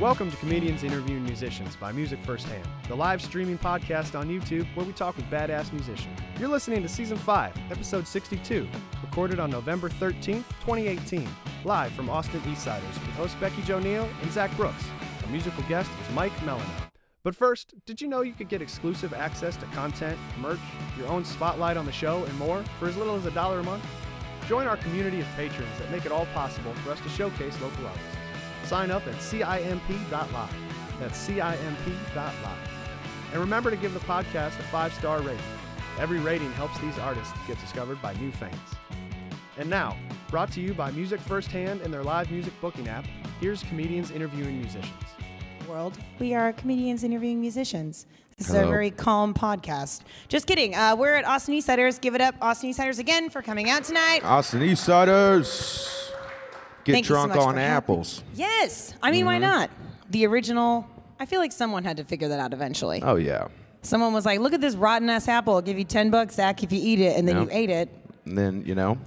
Welcome to Comedians Interviewing Musicians by Music Firsthand, the live streaming podcast on YouTube where we talk with badass musicians. You're listening to Season 5, Episode 62, recorded on November 13th, 2018, live from Austin Eastsiders with host Becky Jo Neal and Zach Brooks. Our musical guest is Mike Melinoe. But first, did you know you could get exclusive access to content, merch, your own spotlight on the show, and more for as little as a dollar a month? Join our community of patrons that make it all possible for us to showcase local artists. Sign up at CIMP.live. That's CIMP.live. And remember to give the podcast a five star rating. Every rating helps these artists get discovered by new fans. And now, brought to you by Music Firsthand and their live music booking app, here's comedians interviewing musicians. world. We are comedians interviewing musicians. This is a Hello. very calm podcast. Just kidding. Uh, we're at Austin Eastsiders. Give it up, Austin Eastsiders, again for coming out tonight. Austin Eastsiders. Get Thank you so drunk on for having- apples. Yes. I mean, why Mm-hmm. not? The original. I feel like someone had to figure that out eventually. Oh yeah. Someone was like, "Look at this rotten ass apple. I'll give you ten bucks, Zach, if you eat it." And then Yep. you ate it. And then you know, you-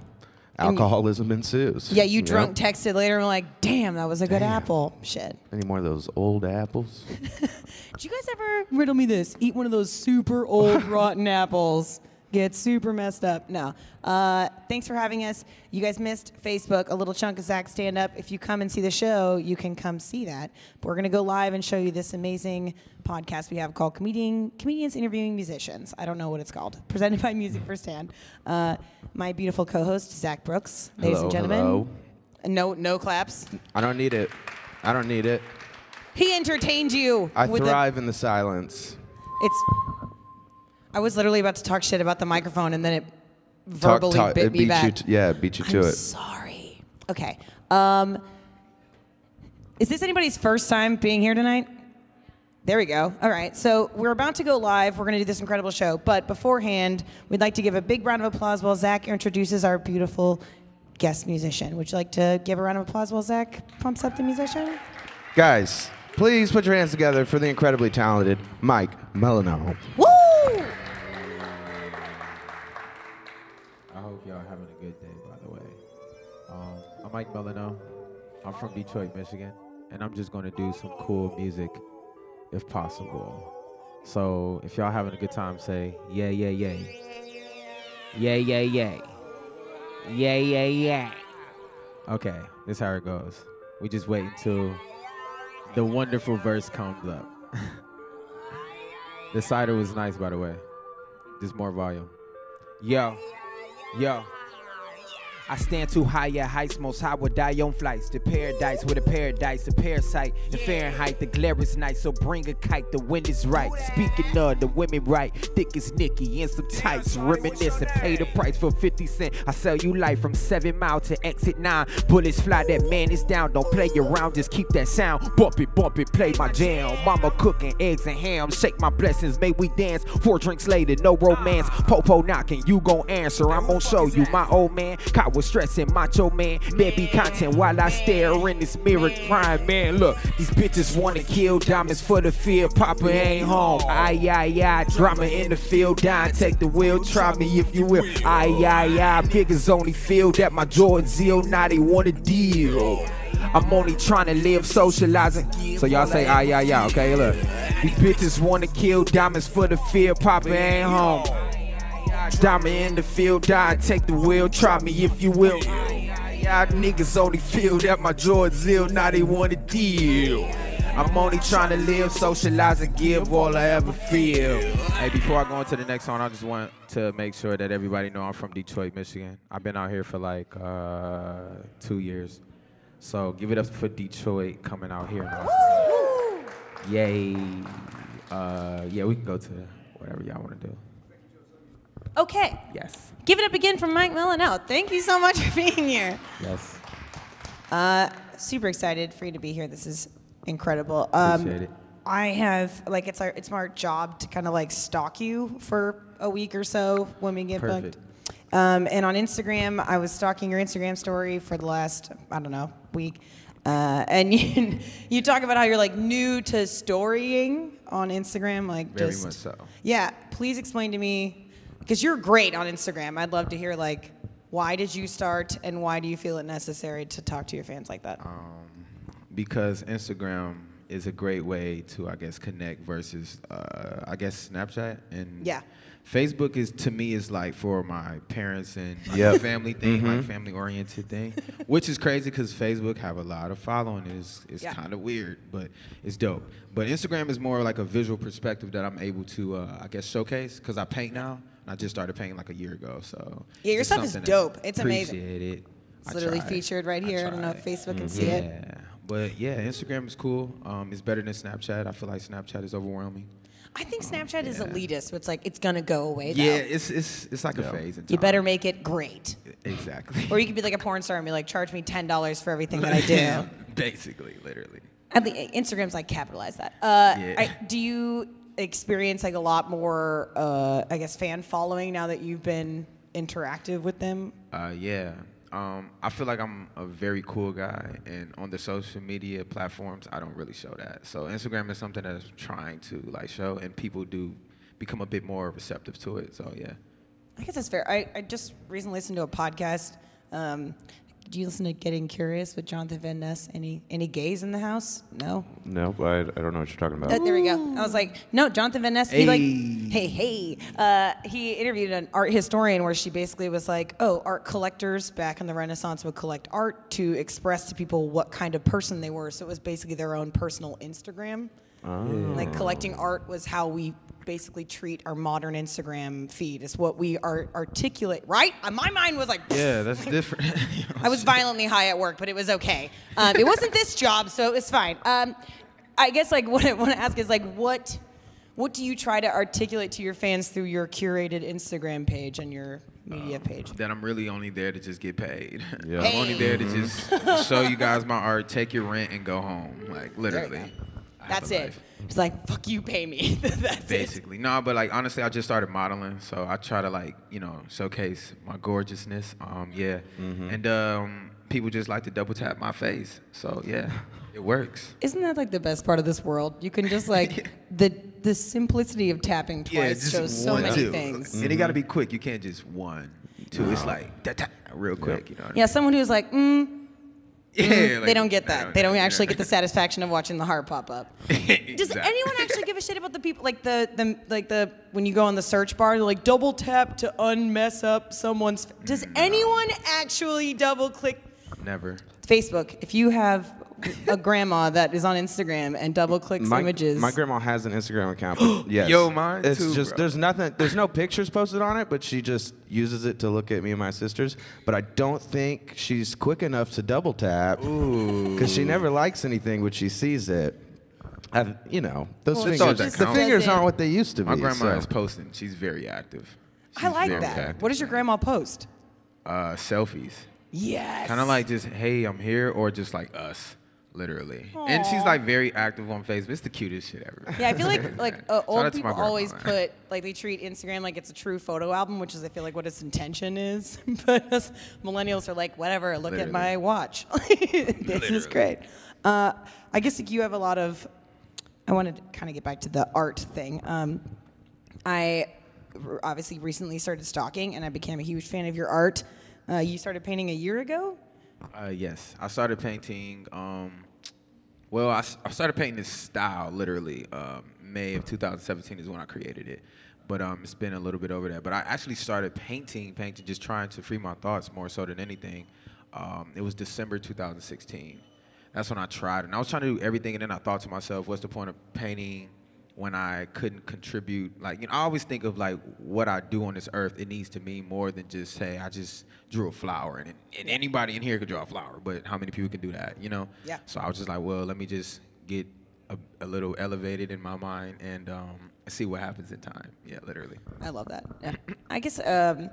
alcoholism ensues. Yeah, you Yep. drunk texted later and were like, "Damn, that was a good Damn. apple." Shit. Any more of those old apples? Did you guys ever riddle me this? Eat one of those super old rotten apples. Get super messed up. No. Uh, thanks for having us. You guys missed Facebook, a little chunk of Zach stand up. If you come and see the show, you can come see that. But we're going to go live and show you this amazing podcast we have called Comedian, Comedians Interviewing Musicians. I don't know what it's called. Presented by Music Firsthand. Uh, my beautiful co host, Zach Brooks. Ladies Hello, and gentlemen. hello. No, no claps. I don't need it. I don't need it. He entertained you. I with the- thrive in the silence. It's. I was literally about to talk shit about the microphone, and then it verbally talk- bit it me back. Yeah, beat you to I'm it. sorry. Okay. Um, is this anybody's first time being here tonight? There we go. All right. So we're about to go live. We're going to do this incredible show. But beforehand, we'd like to give a big round of applause while Zach introduces our beautiful guest musician. Would you like to give a round of applause while Zach pumps up the musician? Guys, please put your hands together for the incredibly talented Mike Melinoe. Woo! Mike Melinoe. I'm from Detroit, Michigan, and I'm just going to do some cool music if possible. So if y'all having a good time, say yeah, yeah, yeah. Yeah, yeah, yeah. Yeah, yeah, yeah. Okay, this how it goes. We just wait until the wonderful verse comes up. the cider was nice, by the way. Just more volume. Yo, yo. I stand too high at heights, most high will die on flights. The paradise with a paradise, a parasite. In Fahrenheit, the glare is nice, so bring a kite, the wind is right. Speaking of the women right, thick as Nikki in some tights. Reminisce and pay the price for 50 cent. I sell you life from 7 mile to exit 9. Bullets fly, that man is down. Don't play around, just keep that sound. Bump it, bump it, play my jam. Mama cooking eggs and ham. Shake my blessings, may we dance. Four drinks later, no romance. Popo knocking, you gon' answer. I'm gon' show you my old man. Was stressing, macho man. Baby content while I stare in this mirror, crying, man. Look, these bitches wanna kill diamonds for the field. Papa ain't home. Aye, aye, aye. Drama in the field, dying. Take the wheel, try me if you will. Aye, aye, aye. Figures only feel that my Jordan zeal, now they want a deal. I'm only trying to live socializing. So y'all say, ah, yeah, yeah, okay, look. These bitches wanna kill diamonds for the field, Papa ain't home. Diamond in the field, die, take the wheel, try me if you will. Y'all niggas only feel that my Jordan ill, now they want a deal. I'm only trying to live, socialize, and give all I ever feel. Hey, before I go into the next song, I just want to make sure that everybody know I'm from Detroit, Michigan. I've been out here for like uh, two years. So give it up for Detroit coming out here. Yay. Uh, yeah, we can go to whatever y'all want to do. Okay. Yes. Give it up again for Mike Milano. Thank you so much for being here. Yes. Uh, super excited for you to be here. This is incredible. Um, Appreciate it. I have like it's our it's our job to kind of like stalk you for a week or so when we get Perfect. booked. Um, and on Instagram, I was stalking your Instagram story for the last I don't know week, uh, and you you talk about how you're like new to storying on Instagram, like Very just much so. yeah. Please explain to me because you're great on Instagram. I'd love to hear like why did you start and why do you feel it necessary to talk to your fans like that? Um, because Instagram is a great way to, I guess, connect versus, uh, I guess, Snapchat and Yeah. Facebook is to me is like for my parents and like Yep. family thing, like family oriented thing, which is crazy because Facebook have a lot of following. It's it's Yeah. kind of weird, but it's dope. But Instagram is more like a visual perspective that I'm able to, uh, I guess, showcase because I paint now. And I just started painting like a year ago, so Yeah, your stuff is dope. It's amazing. Appreciate it. It's I literally try. featured right here. I don't know if try. Facebook can see it. Yeah, but yeah, Instagram is cool. Um, it's better than Snapchat. I feel like Snapchat is overwhelming. I think Snapchat is yeah. elitist. It's like it's gonna go away. Though. Yeah, it's it's it's like a phase. You better make it great. exactly. Or you could be like a porn star and be like, charge me ten dollars for everything that I do. Basically, literally. At the Instagram's like capitalize that. Uh, Yeah. I, do you experience like a lot more, uh, I guess, fan following now that you've been interactive with them? Uh, yeah. Um, I feel like I'm a very cool guy, and on the social media platforms, I don't really show that. So Instagram is something that I'm trying to like show, and people do become a bit more receptive to it. So yeah. I guess that's fair. I, I just recently listened to a podcast. Um, did you listen to Getting Curious with Jonathan Van Ness? Any any gays in the house? No. No, I, I don't know what you're talking about. Uh, there we go. I was like, no, Jonathan Van Ness. He like, Hey. hey, hey. Uh, he interviewed an art historian where she basically was like, oh, art collectors back in the Renaissance would collect art to express to people what kind of person they were. So it was basically their own personal Instagram. Like collecting art was how we basically treat our modern Instagram feed. Is what we are articulate. Right? Uh, My mind was like, Yeah, that's different. I was violently high at work, but it was okay. Um, it wasn't this job, so it was fine. Um, I guess like what I want to ask is like what what do you try to articulate to your fans through your curated Instagram page and your media page? that I'm really only there to just get paid. Yeah. I'm only there to just show you guys my art, take your rent, and go home. Like literally. I That's it. life. It's like fuck you, pay me. That's it. Basically, no, but like honestly, I just started modeling, so I try to like you know showcase my gorgeousness. Um, yeah, Mm-hmm. and um, people just like to double tap my face, so yeah, it works. Isn't that like the best part of this world? You can just like the the simplicity of tapping twice shows so many two. things. and it got to be quick. You can't just one, two. It's like that, that, real quick. You know. What Yeah, someone who's like, mm, Mm, I mean? yeah, they don't get that. They don't actually get the satisfaction of watching the heart pop up. Does anyone actually give a shit about the people like the, the like the when you go on the search bar, they're like double tap to unmess up someone's. Does anyone actually double click Never. Facebook? If you have a grandma that is on Instagram and double clicks my, images, my grandma has an Instagram account. But yes, Yo, mine It's too, just bro. there's nothing. There's no pictures posted on it, but she just uses it to look at me and my sisters. But I don't think she's quick enough to double tap because she never likes anything when she sees it. I've, you know, those Well, she fingers. The doesn't- fingers aren't what they used to be. My grandma so. is posting. She's very active. I like that. active. What does your grandma post? Uh, selfies. Yes. Kind of like just, hey, I'm here, or just like us, literally. And she's like very active on Facebook. It's the cutest shit ever. Yeah, I feel like like uh, old people always put like they treat Instagram like it's a true photo album, which is I feel like what its intention is. but us millennials are like, whatever, look at my watch. this is great. Uh, I guess like, you have a lot of. I wanted to kind of get back to the art thing. Um, I r- obviously recently started stalking, and I became a huge fan of your art. Uh, you started painting a year ago. Uh, yes, I started painting. Um, well, I started painting this style literally. Um, May of 2017 is when I created it, but um, it's been a little bit over that. But I actually started painting, painting, just trying to free my thoughts more so than anything. Um, it was December 2016. That's when I tried, and I was trying to do everything, and then I thought to myself, "What's the point of painting?" When I couldn't contribute. Like, you know, I always think of like what I do on this earth. It needs to mean more than just, hey, I just drew a flower, and, and anybody in here could draw a flower. But how many people can do that? You know? Yeah. So I was just like, well, let me just get a, a little elevated in my mind and um, see what happens in time. Yeah, literally. I love that. Yeah. I guess um,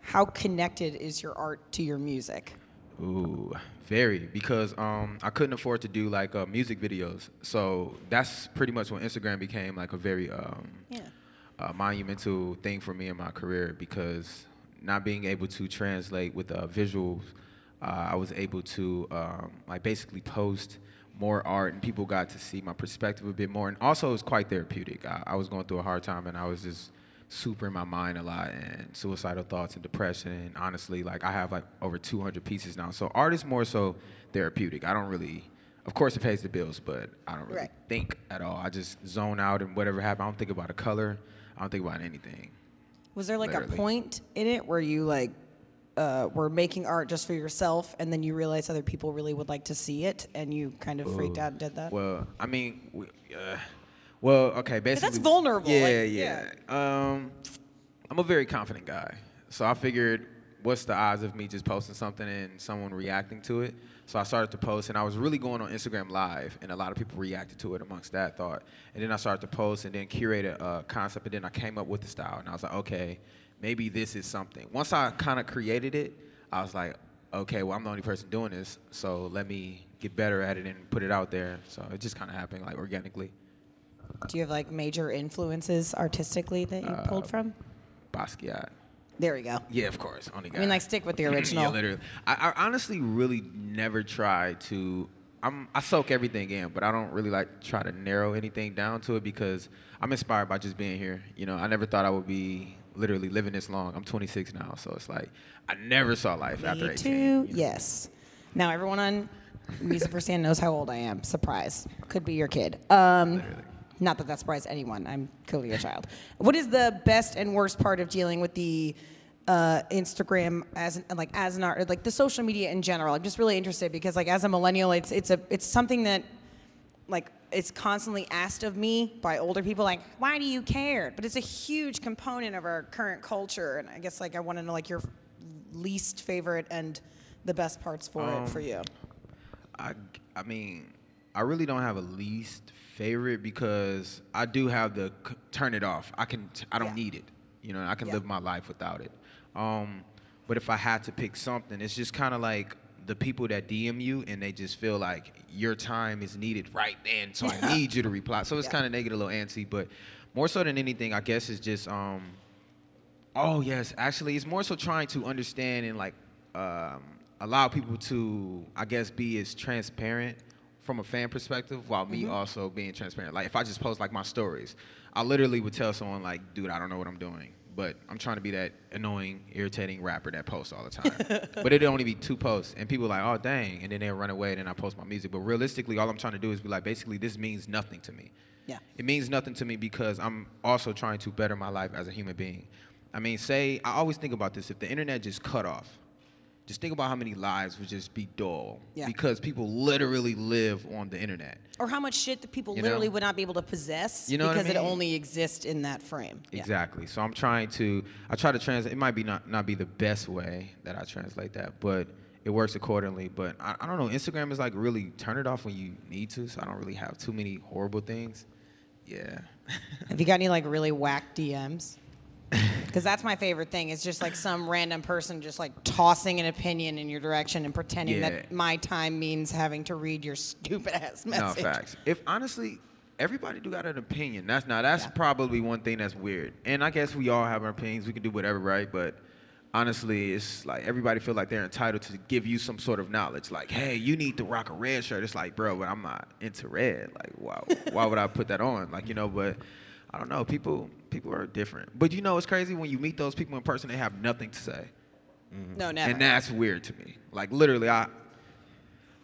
how connected is your art to your music? Ooh, very because um, I couldn't afford to do like uh, music videos, so that's pretty much when Instagram became like a very um, Yeah. uh, monumental thing for me in my career because not being able to translate with uh, visuals, uh, I was able to um, like basically post more art and people got to see my perspective a bit more, and also it was quite therapeutic. I, I was going through a hard time and I was just super in my mind a lot and suicidal thoughts and depression and honestly like i have like over 200 pieces now so art is more so therapeutic i don't really of course, it pays the bills, but I don't really Right. think at all. I just zone out and whatever happens. I don't think about a color. I don't think about anything. Was there like Literally. a point in it where you like uh, were making art just for yourself, and then you realized other people really would like to see it, and you kind of freaked out and did that? Well, I mean, we, uh, well, okay, basically. That's vulnerable, Yeah, like, yeah. Um, I'm a very confident guy, so I figured, what's the odds of me just posting something and someone reacting to it? So I started to post, and I was really going on Instagram Live, and a lot of people reacted to it amongst that thought. And then I started to post, and then curate a uh, concept, and then I came up with the style, and I was like, okay, maybe this is something. Once I kind of created it, I was like, okay, well, I'm the only person doing this, so let me get better at it and put it out there. So it just kind of happened like organically. Do you have like major influences artistically that you Uh, pulled from? Basquiat. There we go. Yeah, of course. Only guy. I mean, like stick with the yeah, original. literally. I, I honestly really never try to. I'm, I soak everything in, but I don't really like try to narrow anything down to it because I'm inspired by just being here. You know, I never thought I would be literally living this long. I'm 26 now, so it's like I never saw life after Me 18. too. you know? Yes. Now everyone on Music Firsthand knows how old I am. Surprise. Could be your kid. Um, not that that surprised anyone. I'm clearly a child. What is the best and worst part of dealing with the uh, Instagram as an, like as an art, like the social media in general? I'm just really interested because like as a millennial, it's it's a it's something that like it's constantly asked of me by older people like why do you care but it's a huge component of our current culture and i guess like i want to know like your least favorite and the best parts for it for you I, I mean, I really don't have a least favorite because I do have the c- turn it off. I can, t- I don't Yeah. need it. You know, I can Yeah. live my life without it. Um, but if I had to pick something, it's just kind of like the people that DM you and they just feel like your time is needed right then, so I need you to reply. So it's Yeah. kind of negative, a little antsy, but more so than anything, I guess it's just um, Oh yes, actually, it's more so trying to understand and like um, allow people to, I guess, be as transparent from a fan perspective, while me mm-hmm. also being transparent. Like if I just post like my stories, I literally would tell someone like, "Dude, I don't know what I'm doing." But I'm trying to be that annoying, irritating rapper that posts all the time. but it'd only be two posts, and people are like, "Oh, dang!" And then they'll run away, and then I post my music. But realistically, all I'm trying to do is be like, basically, this means nothing to me. Yeah. It means nothing to me because I'm also trying to better my life as a human being. I mean, say, I always think about this if the internet just cut off, just think about how many lives would just be dull. Yeah. Because people literally live on the internet. or how much shit that people You literally know? would not be able to possess You know what I because it only exists in that frame Yeah. Exactly. So I'm trying to, I try to translate, it might be not, not be the best way that I translate that, but it works accordingly. But I, I don't know, Instagram is like really turn it off when you need to, so I don't really have too many horrible things. Yeah. have you got any like really whack dms because that's my favorite thing is just like some random person just like tossing an opinion in your direction and pretending Yeah. that my time means having to read your stupid ass No message facts. If honestly, everybody do got an opinion. That's now that's probably one thing that's weird. And I guess we all have our opinions. We can do whatever, right? But honestly, it's like everybody feel like they're entitled to give you some sort of knowledge. Like, hey, you need to rock a red shirt. It's like, bro, but I'm not into red. Like, wow, why would I put that on? Like, you know, but I don't know. People people are different. But you know, it's crazy when you meet those people in person. They have nothing to say. Mm-hmm. no never And that's weird to me. Like literally, I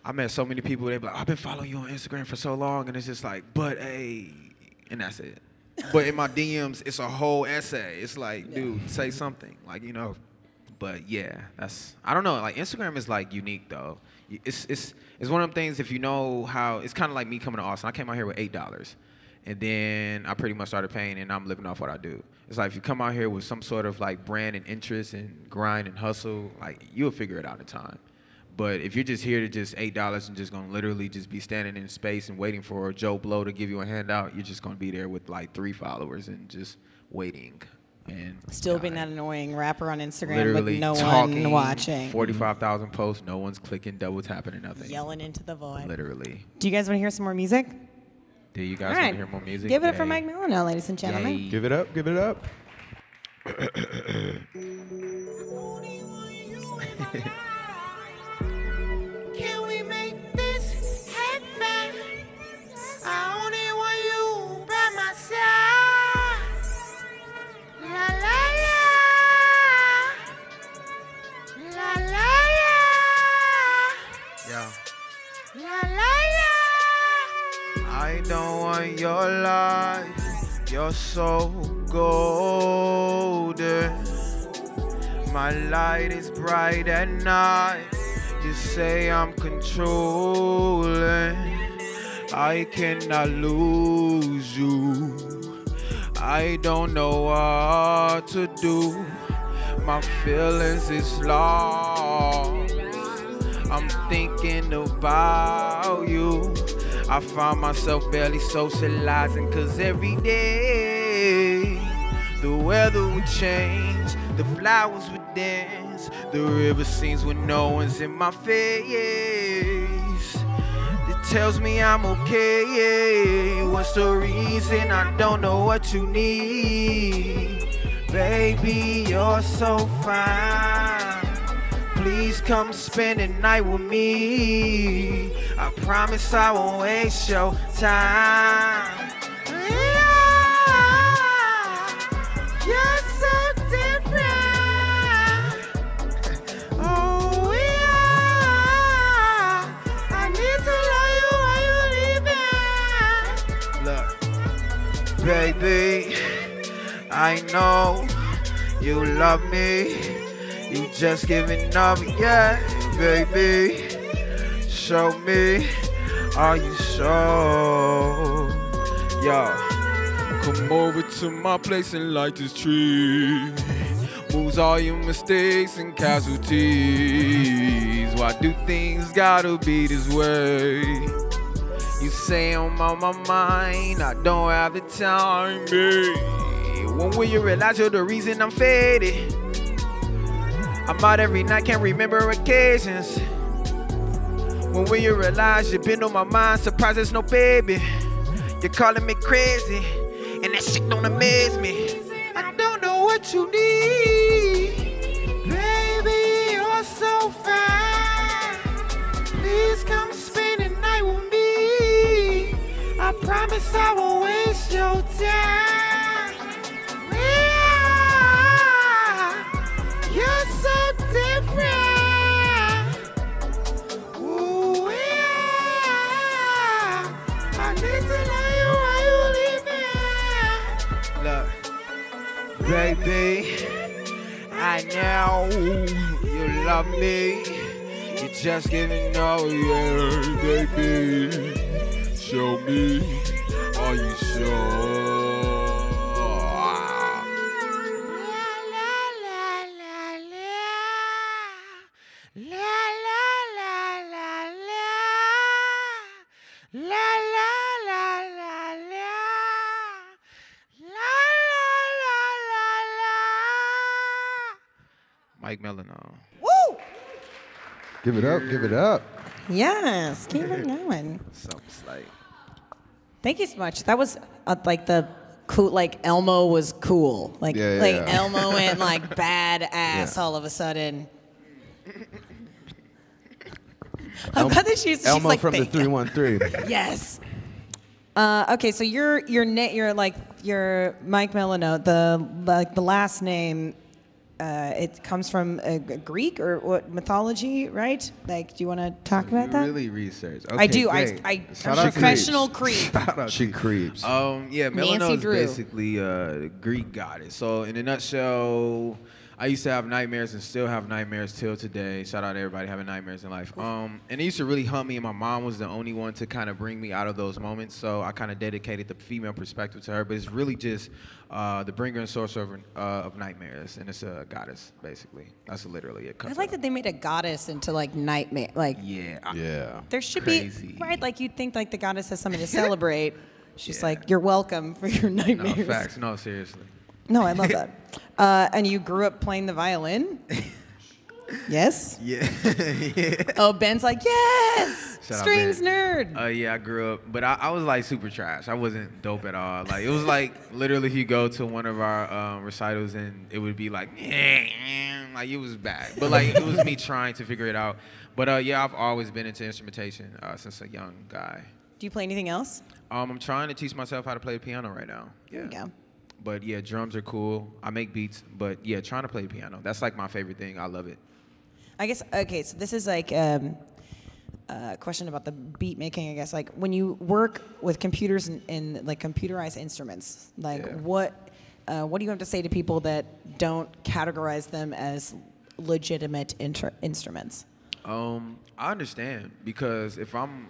I met so many people. They be like, I've been following you on Instagram for so long, and it's just like, but hey, and that's it. But in my DMs, it's a whole essay. It's like, dude, say something, like you know. But yeah, that's I don't know. Like Instagram is like unique though. It's it's it's one of them things. If you know how, it's kind of like me coming to Austin. I came out here with eight dollars, and then I pretty much started paying, and I'm living off what I do. It's like if you come out here with some sort of like brand and interest and grind and hustle, like you'll figure it out in time. But if you're just here to just eight dollars and just gonna literally just be standing in space and waiting for Joe Blow to give you a handout, you're just gonna be there with like three followers and just waiting and still being that annoying rapper on instagram literally with no talking, one watching Forty-five thousand posts, no one's clicking, double tapping, and nothing. yelling into the void Literally. do you guys want to hear some more music Do you guys all want right to hear more music? give it up for Yay. mike milano ladies and gentlemen Yay. Give it up, give it up. want your life. You're so golden. My light is bright at night. You say I'm controlling. I cannot lose you. I don't know what to do. My feelings is lost. I'm thinking about you. I find myself barely socializing cause every day the weather would change, the flowers would dance, the river sings when no one's in my face. It tells me I'm okay. What's the reason I don't know what you need? Baby, you're so fine. Please come spend the night with me. I promise I won't waste your time. You're so different. Oh, yeah. I need to know you while you leaving. Look, baby, I know you love me. You just giving up, yeah, baby. Show me, are you sure? Yo, come over to my place and light this tree. Moves all your mistakes and casualties. Why do things gotta be this way? You say I'm on my mind, I don't have the time, babe. When will you realize you're the reason I'm faded? I'm out every night, can't remember occasions. When will you realize you've been on my mind? Surprised there's no baby. You're calling me crazy, and that shit don't amaze me. I don't know what you need, baby. You're so fine. Please come spend the night with me. I promise I won't waste your time. Baby, I know you love me. You just giving up, yeah, baby. Show me, are you sure? Mike Melinoe. Woo! Give it up, give it up. Yes, keep it going. Something like Thank you so much. That was uh, like the cool. Like Elmo was cool. Like Yeah, yeah, like yeah. Elmo went like badass all of a sudden. I'm glad that she's, she's Elmo like from the 313. Yes. Uh, okay, so you're you're na- you're like you're Mike Melinoe. The like the last name, uh, it comes from uh, G- Greek or what mythology, right? Like, do you want to talk about that? Really research. I do. I great. I I'm out professional creep. Shout out she creeps. Um, yeah, Nancy Melinoe is basically a Greek goddess. So in a nutshell, I used to have nightmares and still have nightmares till today. Shout out to everybody having nightmares in life. Um, and it used to really haunt me, and my mom was the only one to kind of bring me out of those moments. So I kind of dedicated the female perspective to her. But it's really just uh, the bringer and source of, uh, of nightmares, and it's a goddess basically. That's literally it. I like that they made a goddess into like nightmare. Like Yeah. Yeah. there should Crazy. be right. Like you'd think like the goddess has something to celebrate. She's like, you're welcome for your nightmares. No facts. No, seriously. No, I love that. Uh, and you grew up playing the violin. Yes. Yeah. yeah. Oh, Ben's like, yes, Shout out strings nerd. Uh, yeah, I grew up, but I, I was like super trash. I wasn't dope at all. Like it was like literally, if you go to one of our um, recitals and it would be like, like it was bad. But like it was me trying to figure it out. But uh, yeah, I've always been into instrumentation uh, since a young guy. Do you play anything else? Um, I'm trying to teach myself how to play the piano right now. Yeah. There you go. But yeah, drums are cool. I make beats, but yeah, trying to play piano. That's like my favorite thing. I love it. I guess okay. So this is like um, uh, question about the beat making. I guess like when you work with computers and, and like computerized instruments, like Yeah. what uh, what do you have to say to people that don't categorize them as legitimate inter- instruments? Um, I understand because if I'm,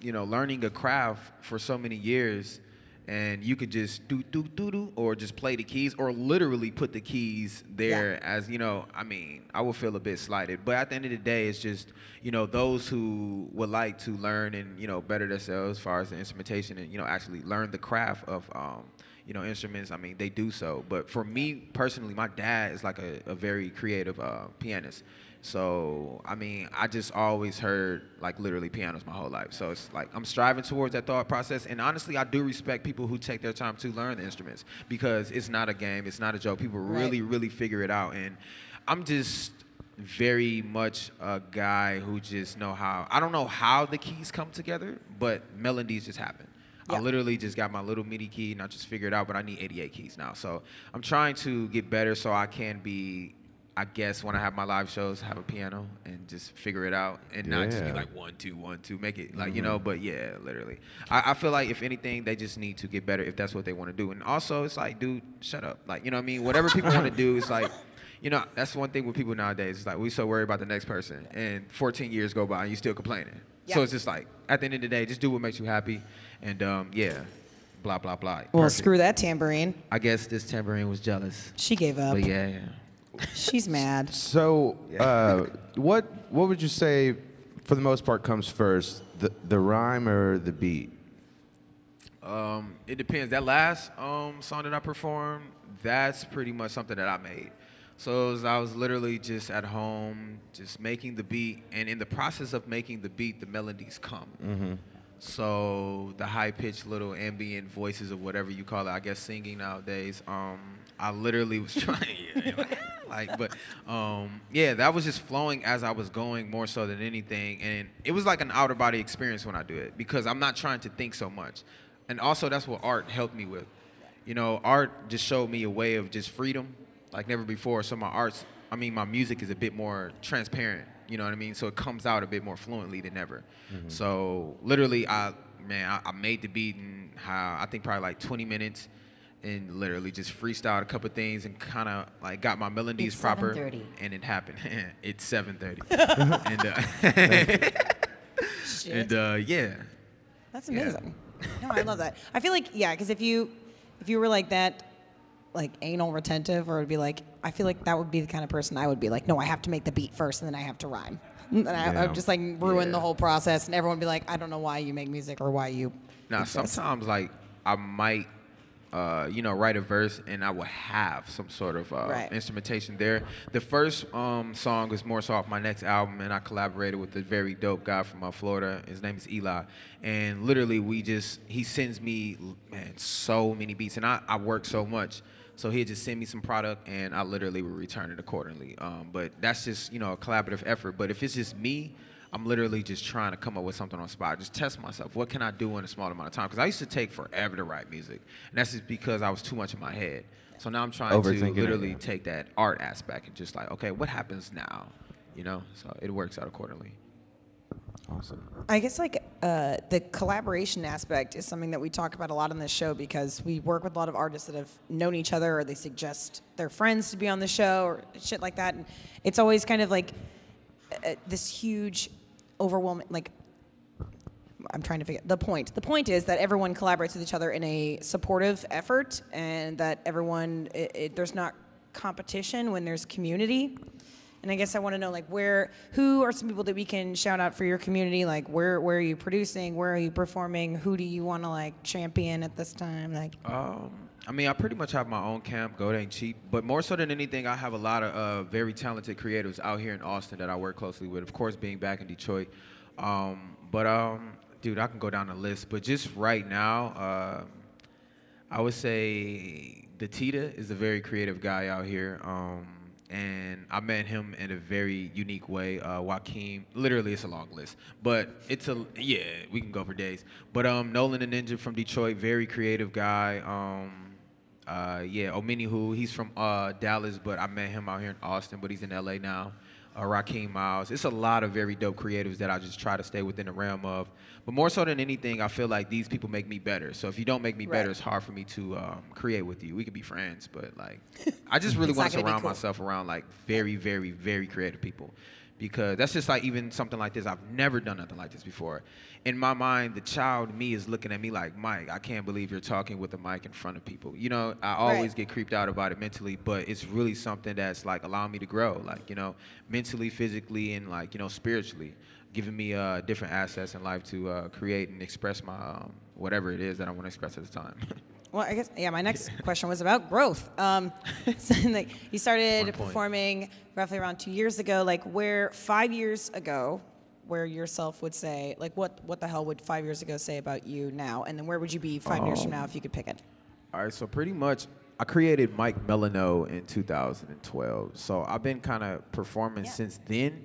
you know, learning a craft for so many years, and you could just do do do do, or just play the keys, or literally put the keys there as you know. I mean, I would feel a bit slighted, but at the end of the day, it's just you know those who would like to learn and you know better themselves as far as the instrumentation and you know actually learn the craft of. Um, you know, instruments, I mean, they do so. But for me personally, my dad is like a, a very creative uh, pianist. So, I mean, I just always heard like literally pianos my whole life. So it's like I'm striving towards that thought process. And honestly, I do respect people who take their time to learn the instruments because it's not a game, it's not a joke. People Right. really, really figure it out. And I'm just very much a guy who just know how I don't know how the keys come together, but melodies just happen. I literally just got my little MIDI key and I just figured out, but I need 88 keys now. So I'm trying to get better so I can be, I guess, when I have my live shows, have a piano and just figure it out and not just be like one, two, one, two, make it like, you know, but yeah, literally. I, I feel like if anything, they just need to get better if that's what they want to do. And also, it's like, dude, shut up. Like, you know what I mean? Whatever people want to do, it's like, you know, that's one thing with people nowadays. It's like, we so worried about the next person and 14 years go by and you still complaining. So it's just like, at the end of the day, just do what makes you happy. And um, yeah, blah, blah, blah. Well, Perfect. screw that tambourine. I guess this tambourine was jealous. She gave up. But yeah, yeah. She's mad. So, uh, what what would you say, for the most part, comes first, the the rhyme or the beat? Um, it depends. That last um, song that I performed, that's pretty much something that I made. So was, I was literally just at home, just making the beat, and in the process of making the beat, the melodies come. So the high pitched little ambient voices of whatever you call it, I guess singing nowadays. Um, I literally was trying, yeah, like, but um, yeah, that was just flowing as I was going more so than anything, and it was like an outer body experience when I do it because I'm not trying to think so much, and also that's what art helped me with. You know, art just showed me a way of just freedom like never before. So my arts, I mean, my music is a bit more transparent. You know what I mean? So it comes out a bit more fluently than ever. So literally, I man, I, I made the beat in how I think probably like 20 minutes, and literally just freestyled a couple things and kind of like got my melodies It's proper, 7:30. and it happened. it's 7:30, and uh, and uh, yeah. That's Yeah. amazing. No, I love that. I feel like yeah, because if you if you were like that, like anal retentive, or it'd be like I feel like that would be the kind of person I would be like, no, I have to make the beat first, and then I have to rhyme. And I, I Yeah. would just like ruin the whole process, and everyone would be like, I don't know why you make music or why you. Now, exist." sometimes like I might, uh, you know, write a verse and I will have some sort of uh, Right. instrumentation there. The first um, song is more so off my next album, and I collaborated with a very dope guy from uh, Florida. His name is Eli, and literally we just he sends me man so many beats, and I, I work so much. So he'd just send me some product, and I literally would return it accordingly. Um, but that's just you know a collaborative effort. But if it's just me, I'm literally just trying to come up with something on the spot, just test myself. What can I do in a small amount of time? Because I used to take forever to write music, and that's just because I was too much in my head. So now I'm trying to Overthinking it, literally take that art aspect and just like, okay, what happens now? You know, so it works out accordingly. Awesome. I guess like uh, the collaboration aspect is something that we talk about a lot on this show because we work with a lot of artists that have known each other or they suggest their friends to be on the show or shit like that. And it's always kind of like uh, this huge, overwhelming, like, I'm trying to figure the point. The point is that everyone collaborates with each other in a supportive effort and that everyone, it, it, there's not competition when there's community. And I guess I want to know, like, where, who are some people that we can shout out for your community? Like, where, where are you producing? Where are you performing? Who do you want to like champion at this time? Like, Um, I mean, I pretty much have my own camp. Goat ain't cheap, but more so than anything, I have a lot of uh, very talented creatives out here in Austin that I work closely with. Of course, being back in Detroit, um, but um, dude, I can go down the list. But just right now, uh, I would say the Tita is a very creative guy out here. Um, and I met him in a very unique way. Uh, Joaquin, literally, it's a long list, but it's a yeah, we can go for days. But um, Nolan the Ninja from Detroit, very creative guy. Um, uh, yeah, Omini Who, he's from uh, Dallas, but I met him out here in Austin, but he's in LA now. uh, Raheem Miles. It's a lot of very dope creatives that I just try to stay within the realm of. But more so than anything, I feel like these people make me better. So if you don't make me better, it's hard for me to um, create with you. We could be friends, but like, I just really want to surround cool. myself around like very, very, very creative people. Because that's just like even something like this. I've never done nothing like this before. In my mind, the child me is looking at me like, Mike, I can't believe you're talking with a mic in front of people. You know, I always Right. get creeped out about it mentally, but it's really something that's like allowing me to grow, like, you know, mentally, physically, and like, you know, spiritually, giving me uh, different assets in life to uh, create and express my um, whatever it is that I want to express at the time. Well, I guess yeah. My next question was about growth. Um, so, like, you started performing roughly around two years ago. Like where five years ago, where yourself would say, like what what the hell would five years ago say about you now, and then where would you be five years from now if you could pick it? All right, so pretty much I created Mike Melinoe in 2012. So I've been kind of performing Yeah. since then,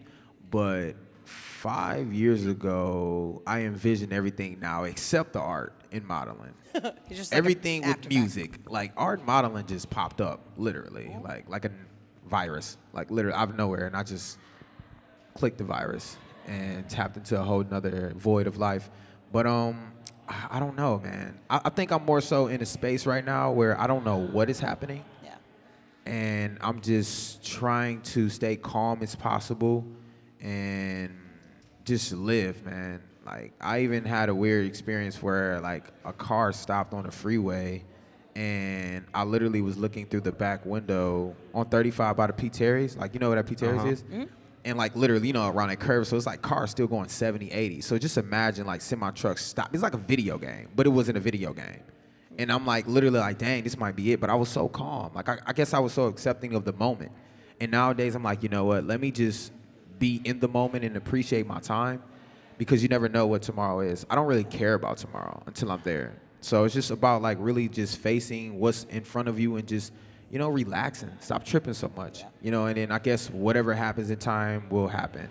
but five years ago, I envisioned everything now except the art and modeling. Just like everything with music, like art modeling, just popped up literally, like like a virus, like literally out of nowhere, and I just clicked the virus and tapped into a whole nother void of life. But um, I, I don't know, man. I, I think I'm more so in a space right now where I don't know what is happening, Yeah. and I'm just trying to stay calm as possible and just live, man. Like I even had a weird experience where like a car stopped on the freeway and I literally was looking through the back window on 35 by the P. Terry's. Like you know what that P. Terry's uh-huh. is? Mm-hmm. And like literally, you know, around that curve. So it's like cars still going 70, 80. So just imagine like semi trucks stop. It's like a video game, but it wasn't a video game. And I'm like literally like, dang, this might be it. But I was so calm. Like I, I guess I was so accepting of the moment. And nowadays I'm like, you know what? Let me just be in the moment and appreciate my time because you never know what tomorrow is. I don't really care about tomorrow until I'm there. So it's just about like really just facing what's in front of you and just, you know, relaxing. Stop tripping so much. You know, and then I guess whatever happens in time will happen.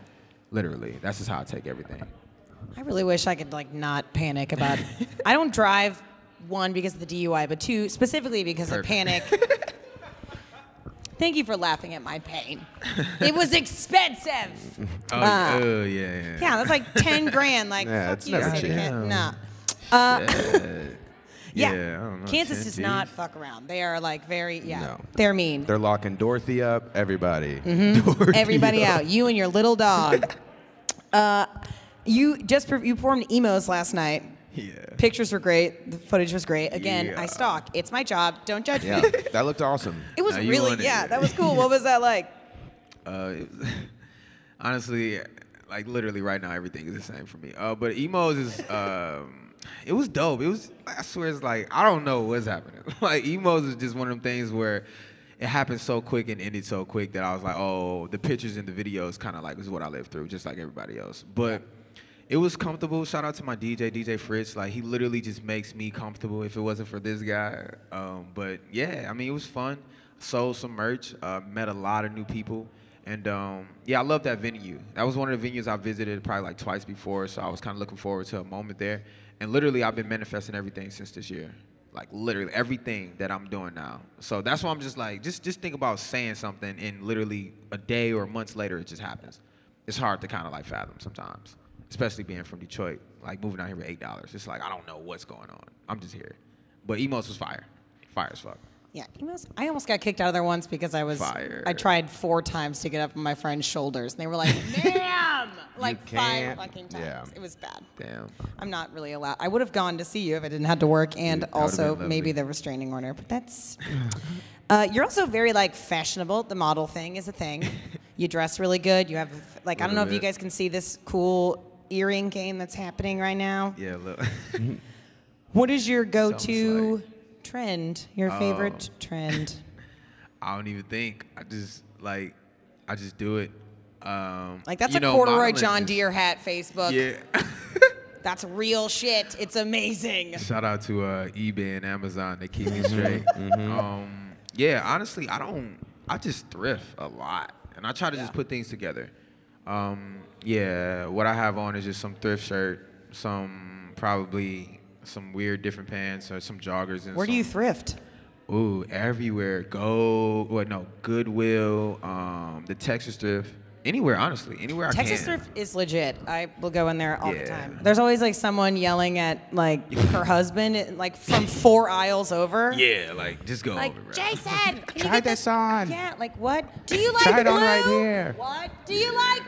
Literally. That's just how I take everything. I really wish I could like not panic about. I don't drive one because of the DUI, but two specifically because of panic. Thank you for laughing at my pain. It was expensive. Oh, Ah. oh, yeah, yeah. Yeah, that's like ten grand. Like, Yeah, fuck it's you, never city cheap. Nah. Uh, Yeah, yeah, I don't know, Kansas 10 does not fuck around. They are like very yeah. No. They're mean. They're locking Dorothy up. Everybody. Mm-hmm. Everybody out. You and your little dog. uh, you just you performed Emo's last night. Yeah. Pictures were great. The footage was great. Again, I stalk. It's my job. Don't judge Yeah, me. that looked awesome. It was Now really want it. yeah. That was cool. What was that like? Uh, was- honestly, like literally right now, everything is the same for me. Uh, but Emo's is, um, it was dope. It was, I swear, it's like I don't know what's happening. like Emo's is just one of them things where it happened so quick and ended so quick that I was like, oh, the pictures and the videos kind of like is what I lived through, just like everybody else. But it was comfortable. Shout out to my DJ, DJ Fritz. Like he literally just makes me comfortable. If it wasn't for this guy, um, but yeah, I mean it was fun. Sold some merch. Uh, met a lot of new people, and um, yeah, I love that venue. That was one of the venues I visited probably like twice before. So I was kind of looking forward to a moment there. And literally, I've been manifesting everything since this year. Like literally everything that I'm doing now. So that's why I'm just like, just just think about saying something, and literally a day or months later, it just happens. It's hard to kind of like fathom sometimes especially being from Detroit, like moving out here with eight dollars. It's like I don't know what's going on. I'm just here. But Emo's was fire, fire as fuck. Yeah, Emo's. I almost got kicked out of there once because I was. Fire. I tried four times to get up on my friend's shoulders, and they were like, "Damn!" like five fucking times. yeah. It was bad. Damn. I'm not really allowed. I would have gone to see you if I didn't have to work, and Dude, also maybe the restraining order. But that's. uh, you're also very like fashionable. The model thing is a thing. you dress really good. You have like I don't know if you guys can see this cool earring game that's happening right now. Yeah, look. What is your go-to Sounds trend? Your favorite trend? I don't even think. I just like, I just do it. Um, Like that's a know, corduroy John Deere hat Facebook. Yeah. That's real shit. It's amazing. Shout out to uh, eBay and Amazon. They keep me straight. Um, yeah, honestly, I don't. I just thrift a lot, and I try to just put things together. Um, yeah, what I have on is just some thrift shirt, some probably some weird different pants or some joggers. And Where do you thrift? Ooh, everywhere. Go. What? No, Goodwill. Um, the Texas thrift. Anywhere, honestly, anywhere I Texas can. thrift is legit. I will go in there all the Yeah. time. There's always like someone yelling at like her husband, like from four aisles over. Yeah, like just go Like over, bro. Jason, can you Try get this on. Yeah, like what? Do you like Try it blue? on right here. What? Do you like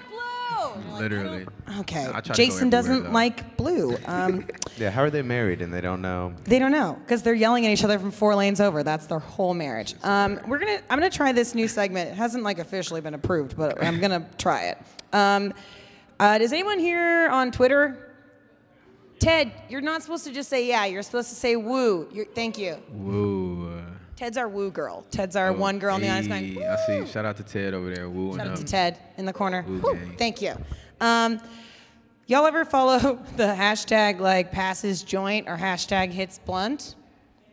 blue? Like, Literally. Okay. I try to go Jason everywhere, doesn't though. like blue. Um, Yeah, how are they married and they don't know? They don't know because they're yelling at each other from four lanes over. That's their whole marriage. Um, we're gonna. I'm gonna try this new segment. It hasn't like officially been approved, but I'm gonna try it. Um, uh, does anyone here on Twitter? Ted, you're not supposed to just say yeah. You're supposed to say woo. You're, thank you. Woo. Ted's our woo girl. Ted's our one girl in the audience going. Hey, I see. Shout out to Ted over there. Wooing Shout out to Ted in the corner. Woo Woo, thank you. Um, y'all ever follow the hashtag like passes joint or hashtag hits blunt?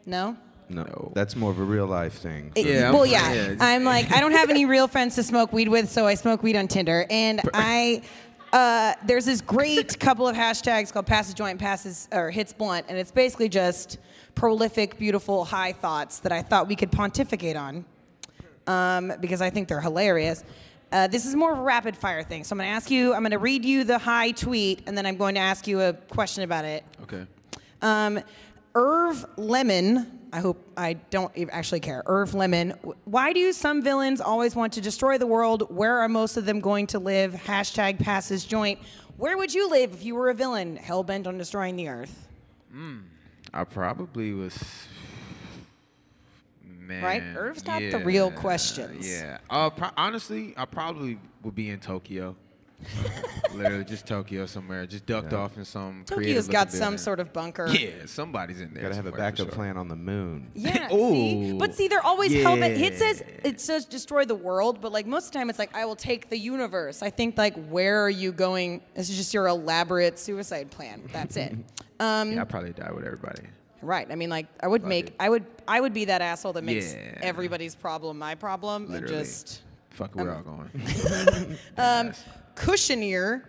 No. No, that's more of a real life thing. It- Yeah, well, yeah. yeah, I'm like, I don't have any real friends to smoke weed with, so I smoke weed on Tinder. And I, uh, there's this great couple of hashtags called passes joint, passes or hits blunt, and it's basically just prolific, beautiful, high thoughts that I thought we could pontificate on um, because I think they're hilarious. Uh, this is more of a rapid fire thing. So I'm going to ask you, I'm going to read you the high tweet, and then I'm going to ask you a question about it. Okay. Um, Irv Lemon, I hope I don't even actually care. Irv Lemon, why do some villains always want to destroy the world? Where are most of them going to live? Hashtag passes joint. Where would you live if you were a villain hell bent on destroying the earth? I probably was. Man. Right? Irv's got the real questions. Yeah. Uh, pro- honestly, I probably would be in Tokyo. Literally, just Tokyo somewhere. Just ducked off in some. Tokyo's got some sort of bunker. Yeah, somebody's in there. Gotta have a backup sure. plan on the moon. Yeah, see? But see, they're always hell bent. It says it says destroy the world, but like most of the time, it's like I will take the universe. I think like where are you going? This is just your elaborate suicide plan. That's it. Um, Yeah, I probably die with everybody. Right. I mean, like I would make I would I would be that asshole that makes Yeah. everybody's problem my problem Literally. and just Fuck, we're all going. um, Cushioneer.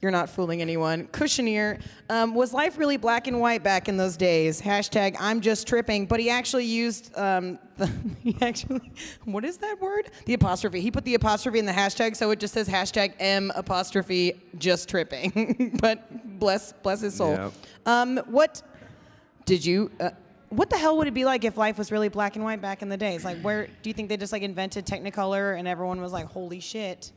You're not fooling anyone. Cushioneer. Um, was life really black and white back in those days? Hashtag I'm just tripping. But he actually used um, the, he actually what is that word? The apostrophe. He put the apostrophe in the hashtag, so it just says hashtag M apostrophe just tripping. but bless bless his soul. Yep. Um, what did you? Uh, what the hell would it be like if life was really black and white back in the days? Like, where do you think they just like invented Technicolor and everyone was like, "Holy shit"?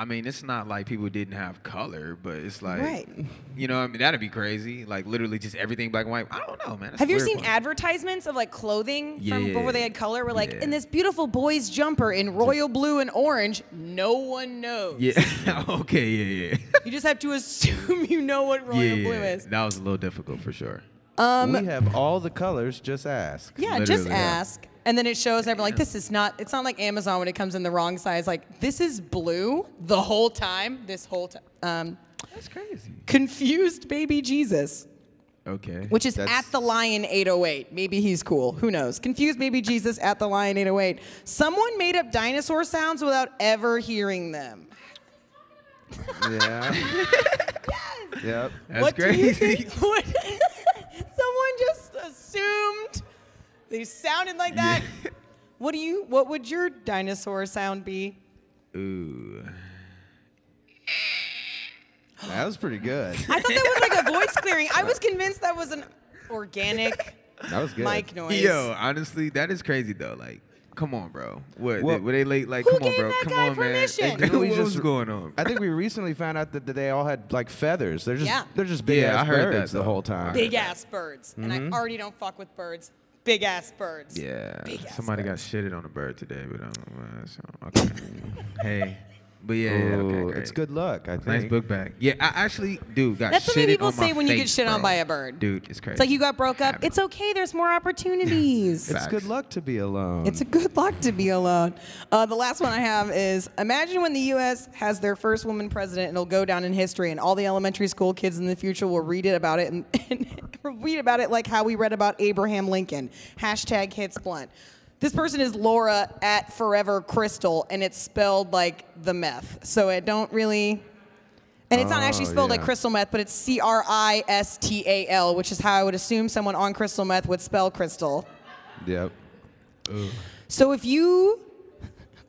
I mean, it's not like people didn't have color, but it's like, Right. you know, I mean, that'd be crazy. Like literally just everything black and white. I don't know, man. That's Have you ever seen one. advertisements of like clothing from before they had color? Where like Yeah. in this beautiful boy's jumper in royal blue and orange, no one knows. Yeah. okay. Yeah. Yeah. You just have to assume you know what royal yeah. blue is. That was a little difficult for sure. Um, we have all the colors. Just ask. Yeah, just Literally, yeah. ask. And then it shows everyone like this is not it's not like Amazon when it comes in the wrong size. Like this is blue the whole time. This whole time. Um, That's crazy. confused baby Jesus. Okay. Which is That's- at the Lion 808. Maybe he's cool. Who knows? Confused baby Jesus at the Lion 808. Someone made up dinosaur sounds without ever hearing them. Yeah. Yes. Yep. That's what crazy. Someone just assumed they sounded like that. What do you? What would your dinosaur sound be? Ooh. That was pretty good. I thought that was like a voice clearing. I was convinced that was an organic That was good. mic noise. Yo, honestly, that is crazy though. Like, come on, bro. What? Well- were they late? Like, come on, bro. Come on, permission? man. Didn't what was going on? I think we recently found out that they all had like feathers. They're just Yeah. they're just big Yeah, ass I heard that, birds the whole time. Big ass birds, and Mm-hmm. I already don't fuck with birds. Big ass birds. Yeah. Big ass Somebody got shitted on a bird today, but I don't know. So, okay. hey. But yeah, yeah, Ooh, okay, great. it's good luck. I think. Nice book bag. Yeah, I actually, dude, got That's what many people on my say when you get face, shit on bro. by a bird. Dude, it's crazy. It's like you got broke up. It's okay. There's more opportunities. It's Facts. good luck to be alone. It's a good luck to be alone. Uh, the last one I have is imagine when the U.S. has their first woman president, and it'll go down in history, and all the elementary school kids in the future will read it about it and, and read about it like how we read about Abraham Lincoln. Hashtag hits blunt. This person is Laura at Forever Crystal, and it's spelled like the meth. So it don't really. And it's not actually Oh, spelled like yeah. crystal meth, but it's C R I S T A L, which is how I would assume someone on crystal meth would spell crystal. Yep. So if you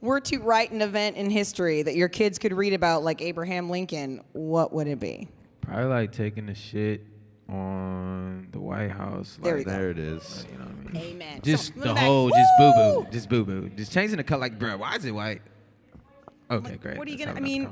were to write an event in history that your kids could read about, like Abraham Lincoln, what would it be? Probably like taking a shit on the White House. There like, we. There it is. You know what I mean? Amen. Just So, the move back. whole, just boo boo, just boo boo, just changing the color. Like, bro, why is it white? Okay, great. What are you Let's gonna? I mean.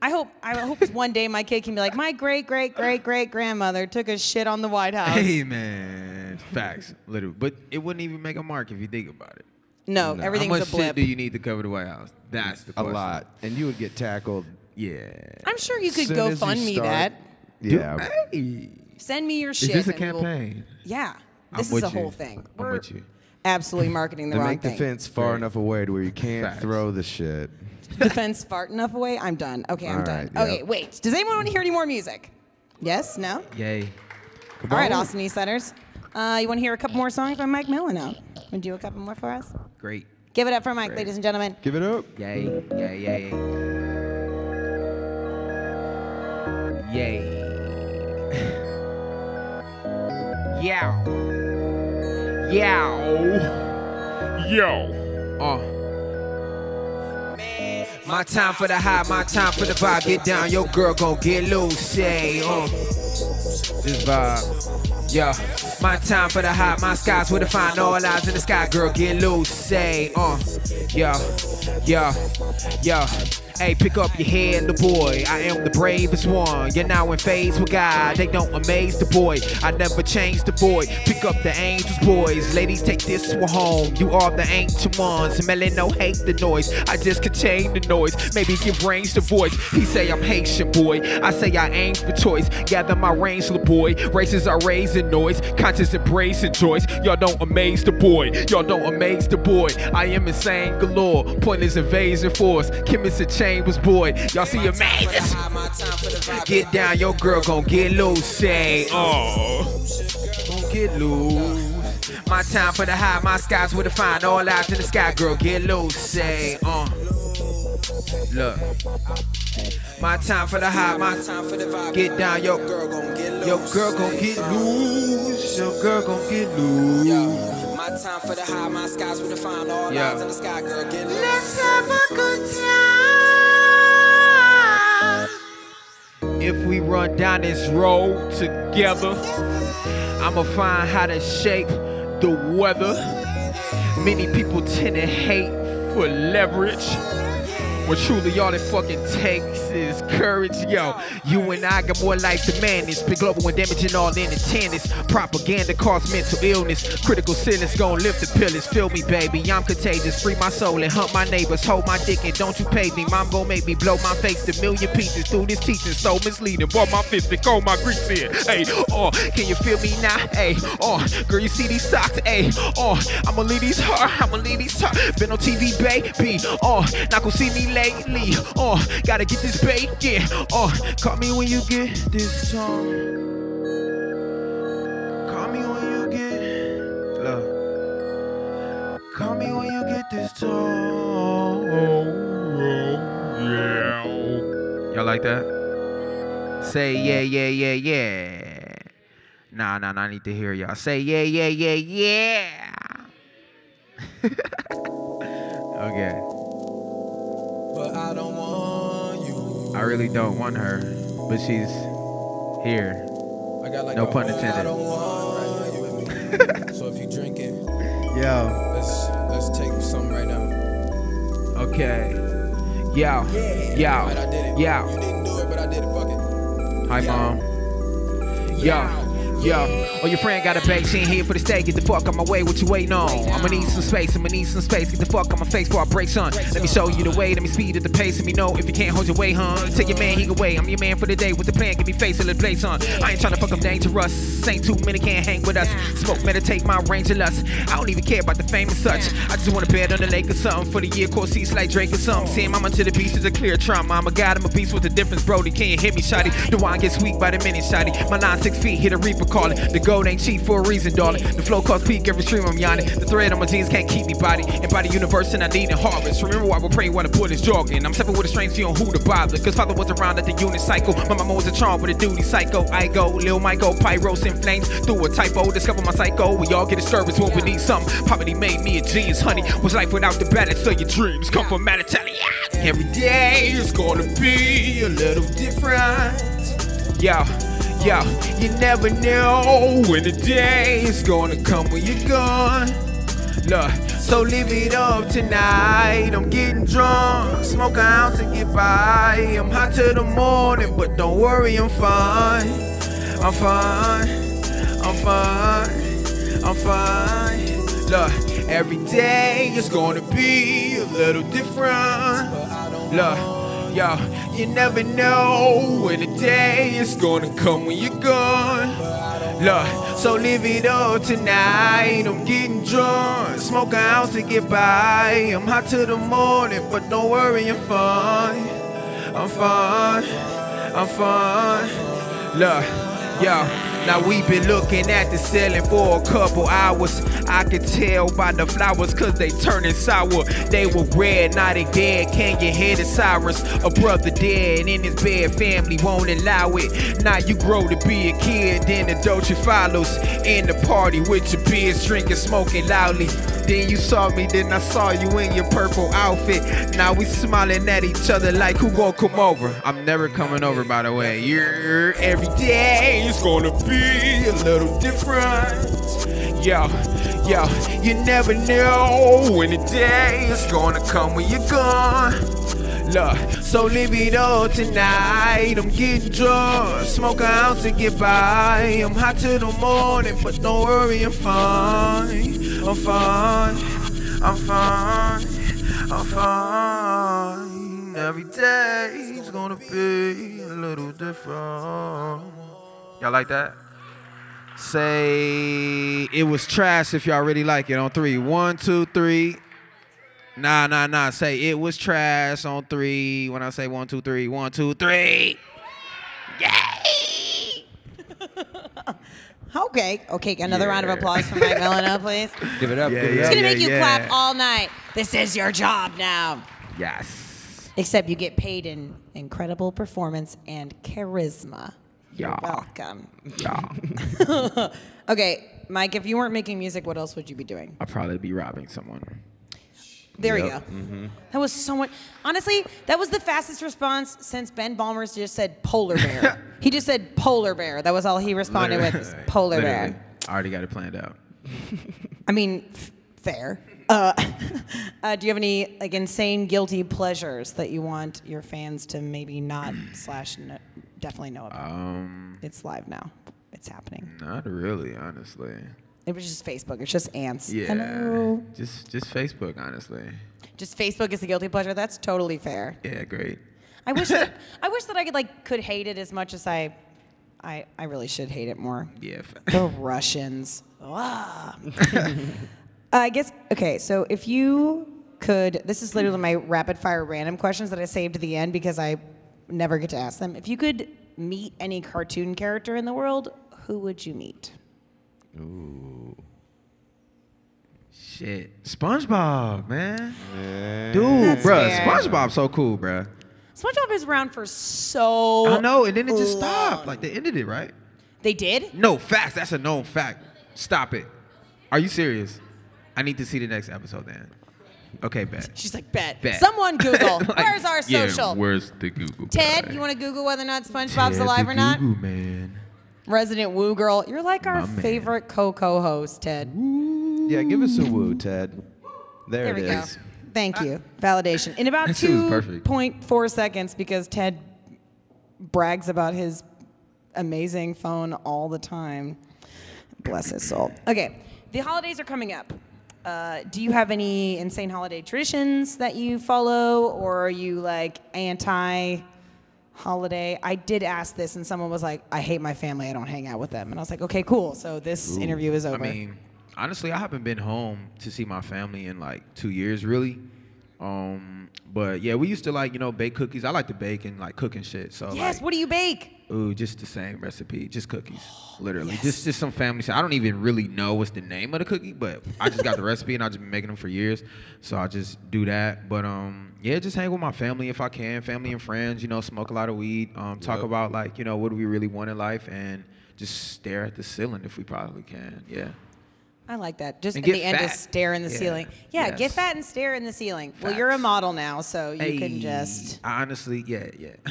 I hope. I hope one day my kid can be like, my great great great great grandmother took a shit on the White House. Hey man, facts, literally. But it wouldn't even make a mark if you think about it. No, No. everything's How much a blip. shit do you need to cover the White House? That's the question. A lot. And you would get tackled. Yeah. I'm sure you could Soon go as you fund me that. Yeah. Hey. Send me your shit. Is this a and we'll- campaign? yeah, I'm this is with a you. whole thing. I'm We're with you. absolutely marketing the To wrong make the thing. fence far Right. enough away to where you can't Facts. throw the shit. Defense fart enough away. I'm done. Okay, I'm All done. right, Okay, yep. wait. Does anyone want to hear any more music? Yes? No? Yay. All right, Austin East Siders. Uh, you want to hear a couple more songs by Mike Melinoe? Want to do a couple more for us? Great. Give it up for Mike, Great. ladies and gentlemen. Give it up. Yay. Yay. Yay. Yay. Yow. Yow. Yo. Uh. My time for the high, my time for the vibe. Get down, your girl gon' get loose. Say, uh. This vibe. Yeah. My time for the high, my skies with the fine. All eyes in the sky, girl, get loose. Say, uh. Yeah. Yeah. Yeah. Hey, pick up your head, the boy. I am the bravest one. You're now in phase with God. They don't amaze the boy. I never change the boy. Pick up the angels, boys. Ladies, take this one home. You are the ancient ones. Smelling no hate the noise. I just contain the noise. Maybe give range the voice. He say I'm Haitian, boy. I say I aim for choice. Gather my range, little boy. Races are raising noise. Conscious embracing choice. Y'all don't amaze the boy. Y'all don't amaze the boy. I am insane galore. Pointless invasion force. Chemist and Chambers, boy. Y'all see your man. Get down, your girl gon' get loose. Say, oh. Gon' get loose. My time for the high, my skies with the fine. All eyes in the sky, girl, get loose. Say, uh. Look. My time for the high, my time for the vibe. Get down, yo. Girl gon' get loose. Yo, girl gon' get loose. Yo, girl gon' get loose. My time for the high, my skies with the fine, all Yeah. eyes in the sky, girl, get loose. Let's have a good time. If we run down this road together, I'ma find how to shape the weather. Many people tend to hate for leverage. Well, truly, all it fucking takes is courage, yo. You and I got more life than madness. Been global and damaging all in attendance. Propaganda cause mental illness. Critical sentence gon' lift the pillars. Feel me, baby. I'm contagious. Free my soul and hunt my neighbors. Hold my dick and don't you pay me. Mom gon' make me blow my face to million pieces through this teaching. So misleading. Boy, my fist and call my grease in. Hey, oh, can you feel me now? Hey, oh, girl, you see these socks? Hey, oh, I'ma leave these hard. I'ma leave these hard. Been on TV, baby. Oh, not gon' see me lately. Oh, gotta get this bacon. Oh, call me when you get this tone. Call me when you get love. Call me when you get this tone. Yeah. Y'all like that? Say yeah, yeah, yeah, yeah. Nah, nah, nah. I need to hear y'all say yeah, yeah, yeah, yeah. okay. But I don't want you. I really don't want her, but she's here. I got like No pun intended. lot of wine, you with me. so if you drinking, Yo. let's let's take some right now. Okay. Yo, yo, Right, I did it. You yo. didn't do it, but I did it. Fuck it. Hi, mom. Yo, yo. Oh, your friend got a bag, She ain't here for the stay. Get the fuck out my way. What you waiting on? I'ma need some space. I'ma need some space. Get the fuck out my face before I break, son. Let me show you the way. Let me speed at the pace. Let me know if you can't hold your way, huh? Tell your man he can wait. I'm your man for the day with the plan. Give me face till it blaze, son. I ain't trying to fuck up dangerous. Ain't too many can't hang with us. Smoke, meditate, my range of lust. I don't even care about the fame and such. I just wanna bet on the lake or something for the year. Course seats like Drake or something. Seeing mama to the beast is a clear trump. I'm a god, I'm a beast with a difference, Brody. Can't hit me, shotty? The wine gets sweet by the minute, shotty. My nine six feet hit a reaper calling. The gold ain't cheap for a reason, darling. The flow cost peak every stream I'm yawning. The thread on my jeans can't keep me body. And by the universe and I need a harvest. Remember why we pray while the bullet is jogging. I'm stepping with a stranger on who to bother. Cause father was around at the unit cycle. My mama was a charm with a duty psycho. I go, Lil Michael, pyros in flames. Through a typo, discover my psycho. We all get discouraged when we need something. Poverty made me a genius, honey. Was life without the balance of your dreams? Come from Manatelli. Every day is gonna be a little different. Yo, yo, you never know when the day is gonna come when you're gone. Look, so live it up tonight. I'm getting drunk, smoke an ounce and get by. I'm hot till the morning, but don't worry, I'm fine. I'm fine. I'm fine. I'm fine. Look, every day is gonna be a little different. Look, yo, you never know when the day is gonna come when you're gone. Look, so live it up tonight. I'm getting drunk, smoke an ounce to get by. I'm hot till the morning, but don't worry, I'm fine. I'm fine. I'm fine. Look, yo. Now we've been looking at the ceiling for a couple hours. I could tell by the flowers cause they turning sour. They were red, now they dead. Can you hear the sirens? A brother dead in his bed, family won't allow it. Now you grow to be a kid, then the Dolce follows. In the party with your beers, drinking, smoking loudly. Then you saw me, then I saw you in your purple outfit. Now we smiling at each other like who gon' come over? I'm never coming over, by the way. You're every day is gonna be a little different. Yo, yo, you never know when the day is gonna come when you're gone. Look, so live it up tonight. I'm getting drunk, smoke an ounce and get by. I'm hot till the morning, but don't worry, I'm fine. I'm fine. I'm fine. I'm fine. Every day's gonna be a little different. Y'all like that? Say it was trash if y'all really like it on three. One, two, three. Nah, nah, nah. Say it was trash on three. When I say one, two, three, one, two, three. Yay! Okay, okay. Another round of applause for Mike Melinoe, please. Give it up. Yeah, give it yeah, It's up. gonna make you yeah. clap all night. This is your job now. Yes. Except you get paid in incredible performance and charisma. You're Yeah. welcome. Yeah. Okay, Mike, if you weren't making music, what else would you be doing? I'd probably be robbing someone. There Yep. you go. That was so much. Honestly, that was the fastest response since Ben Balmer's just said polar bear. he just said polar bear. That was all he responded with. is Polar Literally. bear. I already got it planned out. I mean, f- fair. Uh, uh, do you have any like insane guilty pleasures that you want your fans to maybe not slash no, definitely know about? Um, it's live now. It's happening. not really, honestly. It was just Facebook. It's just ants. Yeah. Hello. Just just Facebook, honestly. Just Facebook is the guilty pleasure. That's totally fair. Yeah, great. I wish that I wish that I could like could hate it as much as I I I really should hate it more. Yeah. The Russians. Ah. I guess okay, so if you could this is literally my rapid fire random questions that I saved to the end because I never get to ask them. If you could meet any cartoon character in the world, who would you meet? Shit. SpongeBob, man. Dude, That's bruh, fair. SpongeBob's so cool, bruh. SpongeBob is around for so I know, and then it just long. stopped. Like they ended it, right? They did? No, facts. That's a known fact. Stop it. Are you serious? I need to see the next episode then. Okay, bet. She's like, bet. Bet. Someone Google. Like, Where's our social? yeah, social? where's the Google? Ted, guy? you want to Google whether or not SpongeBob's Ted alive the or not? Google man. Resident Woo Girl. You're like our My favorite co-co host, Ted. Yeah, give us a woo, Ted. There, There it we is. go. Thank you. Validation. In about That shit was perfect. 2.4 seconds, because Ted brags about his amazing phone all the time. Bless his soul. Okay, the holidays are coming up. Uh, do you have any insane holiday traditions that you follow, or are you like anti holiday? I did ask this, and someone was like, I hate my family, I don't hang out with them. And I was like, okay, cool. So this interview is over. I mean, honestly, I haven't been home to see my family in like two years, really. Um, but yeah, we used to like you know bake cookies. I like to bake and like cooking shit. So Yes. like, What do you bake? Ooh, just the same recipe, just cookies, literally, just just some family shit. I don't even really know what's the name of the cookie, but I just got the recipe and I've just been making them for years, so I just do that. But um, yeah, just hang with my family if I can, family and friends. You know, smoke a lot of weed, um, talk Yep. about like you know what do we really want in life, and just stare at the ceiling if we probably can. Yeah. I like that. Just And at get the end, just stare in the Yeah. ceiling. Yeah, get fat and stare in the ceiling. Well, you're a model now, so you can just. Honestly, yeah, yeah.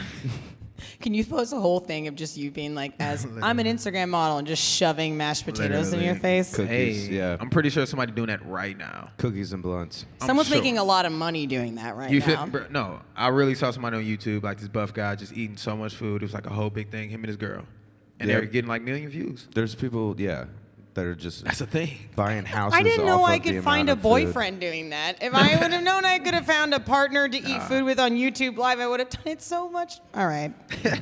Can you post a whole thing of just you being like, as I'm an Instagram model and just shoving mashed potatoes in your face? Cookies, hey, yeah. I'm pretty sure somebody doing that right now. Cookies and blunts. Someone's sure. making a lot of money doing that right You now. feel, bro, no, I really saw somebody on YouTube, like this buff guy, just eating so much food. It was like a whole big thing. Him and his girl, and Yeah. they're getting like million views. There's people, yeah, that are just That's a thing. buying houses. I didn't know I could find a of food. boyfriend doing that. If I would have known I could have found a partner to eat food with on YouTube Live, I would have done it so much. All right.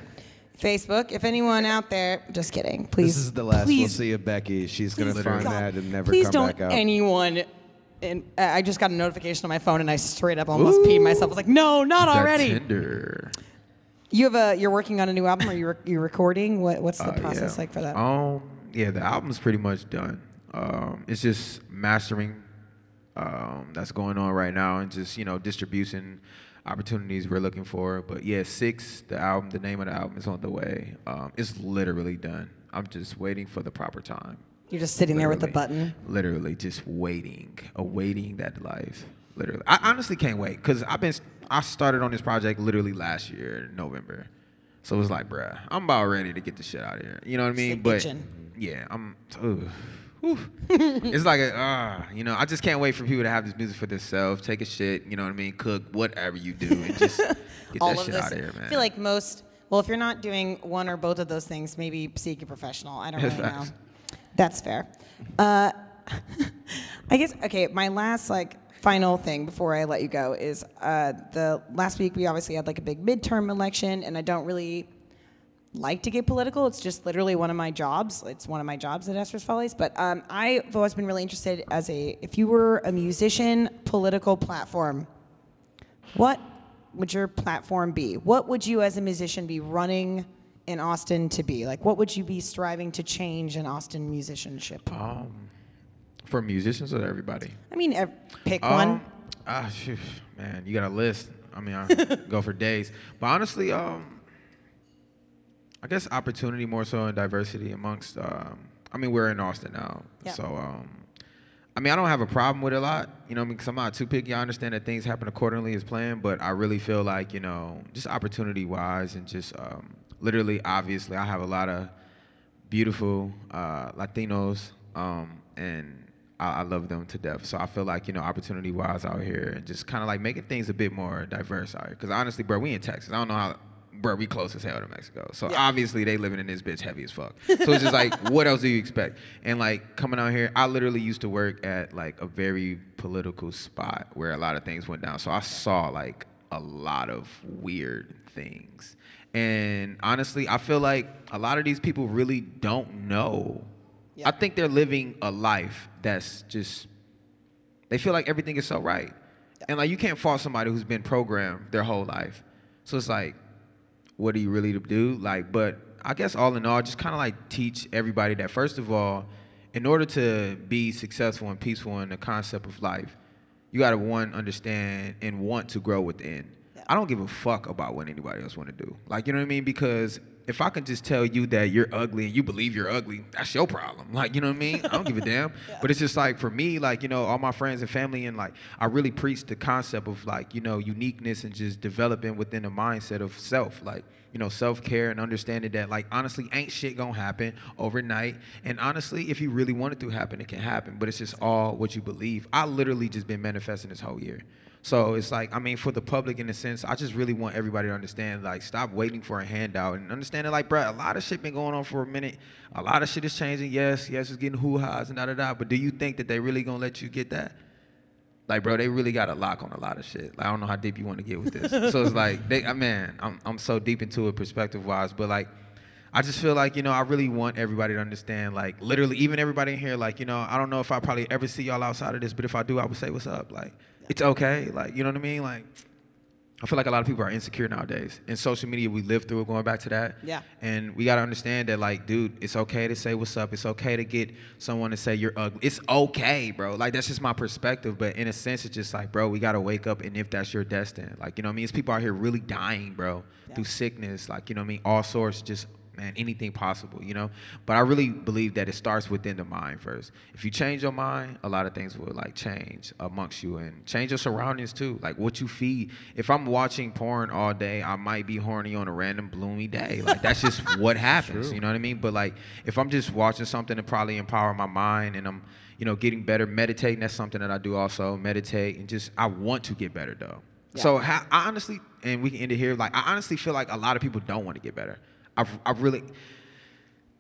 Facebook, if anyone out there, just kidding. Please. This is the last please, we'll see of Becky. She's gonna please, find God, that and never please come don't back out. anyone. And I just got a notification on my phone, and I straight up almost peed myself. I was like, "No, not already." Tinder. You have a. You're working on a new album. or you are you recording? What What's the Uh, process yeah. like for that? Um, yeah, the album's pretty much done. Um, it's just mastering um, that's going on right now, and just you know distribution opportunities we're looking for. But yeah, six, the album, the name of the album is on the way. Um, it's literally done. I'm just waiting for the proper time. You're just sitting there with the button. Literally, just waiting, awaiting that life. Literally, I honestly can't wait because I've been. I started on this project literally last year, November. So it's like, bruh, I'm about ready to get the shit out of here. You know what I mean? but yeah, I'm. Ugh. It's like, a, uh, you know, I just can't wait for people to have this music for themselves, take a shit, you know what I mean, cook, whatever you do, and just get all that shit out of here, man. I feel like most. Well, if you're not doing one or both of those things, maybe seek a professional. I don't really know. That's fair. Uh, I guess okay. My last like final thing before I let you go is uh, the last week we obviously had like a big midterm election, and I don't really like to get political. It's just literally one of my jobs. It's one of my jobs at Esther's Follies. But um, I've always been really interested as a if you were a musician, political platform, what would your platform be? What would you as a musician be running in Austin to be? Like what would you be striving to change in Austin musicianship? um, for musicians or everybody? I mean, ev- pick one. Um, ah, phew, man, you got a list. I mean, I go for days. But honestly, um, I guess opportunity more so and diversity amongst. Um, I mean, we're in Austin now, Yeah. so um, I mean, I don't have a problem with it a lot. You know, I mean, because I'm not too picky. I understand that things happen accordingly as planned, but I really feel like you know, just opportunity wise and just um, literally, obviously, I have a lot of beautiful uh, Latinos, um, and I, I love them to death. So I feel like you know, opportunity wise out here, and just kind of like making things a bit more diverse out here. Because honestly, bro, we in Texas. I don't know how. Bro, we close as hell to Mexico. So obviously they living in this bitch heavy as fuck. So it's just like, what else do you expect? And like coming out here, I literally used to work at like a very political spot where a lot of things went down. So I saw like a lot of weird things. And honestly, I feel like a lot of these people really don't know. I think they're living a life that's just they feel like everything is so right. And like you can't fault somebody who's been programmed their whole life. So it's like, what do you really do? Like, but I guess all in all, just kind of like teach everybody that first of all, in order to be successful and peaceful in the concept of life, you gotta one understand and want to grow within. I don't give a fuck about what anybody else want to do. Like, you know what I mean? Because if I can just tell you that you're ugly and you believe you're ugly, that's your problem. Like, you know what I mean? I don't give a damn. But it's just like for me, like, you know, all my friends and family, and like, I really preach the concept of like, you know, uniqueness and just developing within a mindset of self. Like, you know, self care and understanding that, like, honestly, ain't shit gonna happen overnight. And honestly, if you really want it to happen, it can happen. But it's just all what you believe. I literally just been manifesting this whole year. So it's like, I mean, for the public in a sense, I just really want everybody to understand, like, stop waiting for a handout and understand that, like, bro, a lot of shit been going on for a minute. A lot of shit is changing. Yes, yes, it's getting hoo-ha's and da da da. But do you think that they really gonna let you get that? Like, bro, they really got a lock on a lot of shit. Like, I don't know how deep you want to get with this. so it's like, they, I man, I'm I'm so deep into it perspective wise, but like. I just feel like, you know, I really want everybody to understand, like, literally, even everybody in here, like, you know, I don't know if I probably ever see y'all outside of this, but if I do, I would say, what's up? Like, it's okay. Like, you know what I mean? Like, I feel like a lot of people are insecure nowadays. In social media, we live through it, going back to that. Yeah. And we got to understand that, like, dude, it's okay to say what's up. It's okay to get someone to say you're ugly. It's okay, bro. Like, that's just my perspective. But in a sense, it's just like, bro, we got to wake up and if that's your destiny. Like, you know what I mean? It's people out here really dying, bro, through sickness. Like, you know what I mean? All sorts, just man, anything possible, you know? But I really believe that it starts within the mind first. If you change your mind, a lot of things will like change amongst you and change your surroundings too. Like what you feed. If I'm watching porn all day, I might be horny on a random bloomy day. Like that's just what happens, you know what I mean? But like if I'm just watching something to probably empower my mind and I'm, you know, getting better, meditating, that's something that I do also, meditate and just I want to get better though. So I honestly, and we can end it here. Like I honestly feel like a lot of people don't want to get better. I've, I've really.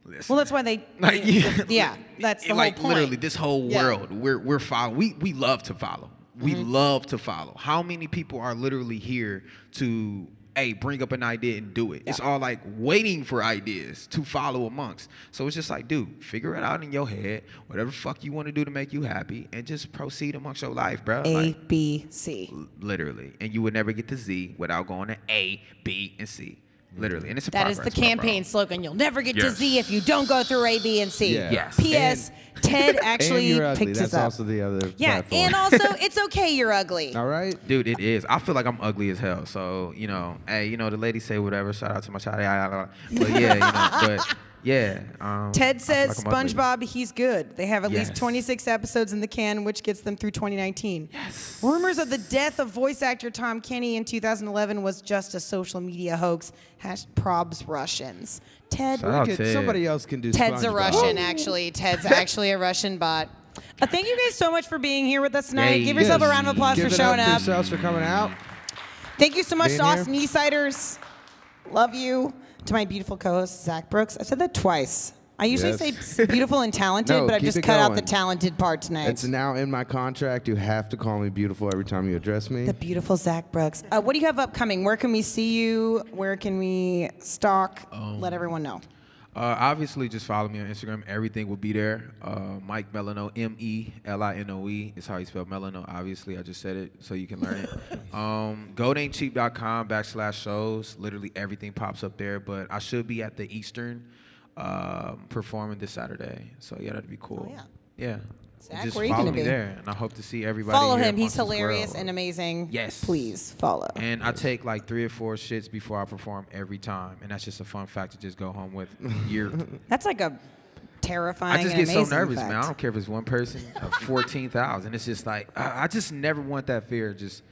Listen, Well, that's why they. like yeah, yeah, that's the like whole point. literally this whole Yeah. world. We're we're follow. We we love to follow. We Mm-hmm. love to follow. How many people are literally here to hey bring up an idea and do it? It's all like waiting for ideas to follow amongst. So it's just like, dude, figure it out in your head. Whatever fuck you want to do to make you happy, and just proceed amongst your life, bro. A Like, B C. literally, and you would never get to Z without going to A, B, and C. Literally, and it's a That is the progress, bro, bro. campaign slogan. You'll never get to Z if you don't go through A, B, and C. Yeah. Yes. P.S. Ted and actually you're ugly. picked That's us up. also the other yeah, platform. and also it's okay you're ugly. All right. Dude, it is. I feel like I'm ugly as hell. So, you know, hey, you know, the ladies say whatever. Shout out to my child. Yeah, yeah, yeah. But yeah, you know, but yeah. Um, Ted says like I'm ugly. SpongeBob, he's good. They have at least 26 episodes in the can, which gets them through 2019. Yes. Rumors of the death of voice actor Tom Kenny in 2011 was just a social media hoax. Hash probs Russians. Ted. Shout out Look at- Ted. somebody else can do. Ted's a Russian, actually. Ted's actually a Russian bot. Uh, thank you guys so much for being here with us tonight. Yay. Give yourself a round of applause Give for it showing up. up. For yourselves for coming out. Thank you so much Being to here. Austin Eastsiders. Love you. To my beautiful co-host Zach Brooks. I said that twice. I usually Yes. say beautiful and talented, No, but I've keep just it cut out the going. talented part tonight. It's now in my contract. You have to call me beautiful every time you address me. the beautiful Zach Brooks. Uh, what do you have upcoming? Where can we see you? Where can we stalk? Um, Let everyone know. Uh, obviously, just follow me on Instagram. Everything will be there. Uh, Mike Melinoe, M E L I N O E is how you spell Melinoe. Obviously, I just said it so you can learn it. Um, GoldAintCheap.com backslash shows. Literally everything pops up there. But I should be at the Eastern um, performing this Saturday. So yeah, that'd be cool. Oh, yeah. Yeah. Zach, just where are you follow gonna me be? there, and I hope to see everybody. Follow here him. He's hilarious World. and amazing. Yes. Please follow. And I take like three or four shits before I perform every time, and that's just a fun fact to just go home with. Year. That's like a terrifying. I just and get so nervous, fact. man. I don't care if it's one person or fourteen thousand. It's just like I I just never want that fear. of Just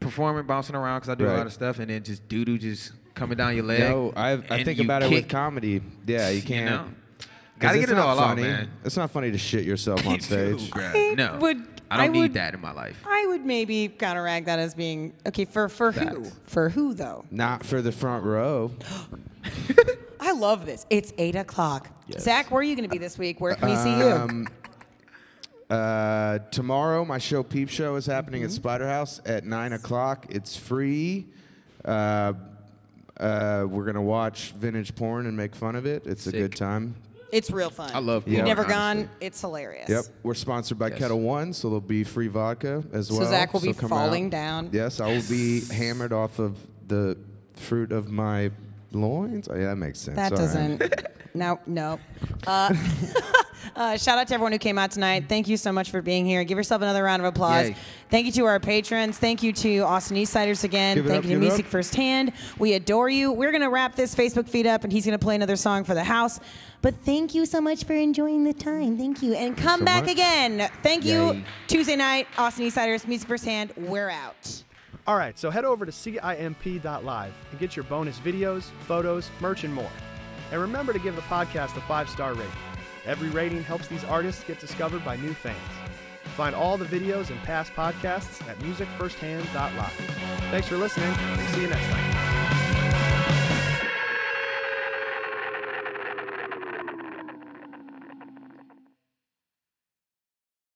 performing, bouncing around because I do a lot of stuff, and then just doo doo just coming down your leg. No, I, I think you about it with comedy. Yeah, you can't. know? 'Cause Gotta it's get it not all out, funny. man. It's not funny to shit yourself on stage. I no, would- I don't I need would- that in my life. I would maybe counteract that as being okay for for who? For who though? Not for the front row. I love this. It's eight o'clock. Zach, where are you going to be this week? Where can we see you? Um, uh, tomorrow, my show Peep Show is happening at Spider House at nine o'clock. It's free. Uh, uh, we're gonna watch vintage porn and make fun of it. It's a good time. It's real fun. I love You've never honestly. gone. It's hilarious. Yep, we're sponsored by Yes. Ketel One, so there'll be free vodka as well. So. Zach will be come falling out. down. Yes, I will be hammered off of the fruit of my loins. Oh, yeah, that makes sense. That All right. doesn't. no, no. Uh, uh, shout out to everyone who came out tonight. Thank you so much for being here. Give yourself another round of applause. Yay. Thank you to our patrons. Thank you to Austin Eastsiders again. Give Thank up, you to Music up. Firsthand. We adore you. We're going to wrap this Facebook feed up, and he's going to play another song for the house. But thank you so much for enjoying the time. Thank you. And come so back much. again. Thank you. Yay. Tuesday night, Austin Eastsiders, Music Firsthand. We're out. All right, so head over to CIMP.live and get your bonus videos, photos, merch, and more. And remember to give the podcast a five star rating. Every rating helps these artists get discovered by new fans. Find all the videos and past podcasts at musicfirsthand.live. Thanks for listening. and See you next time.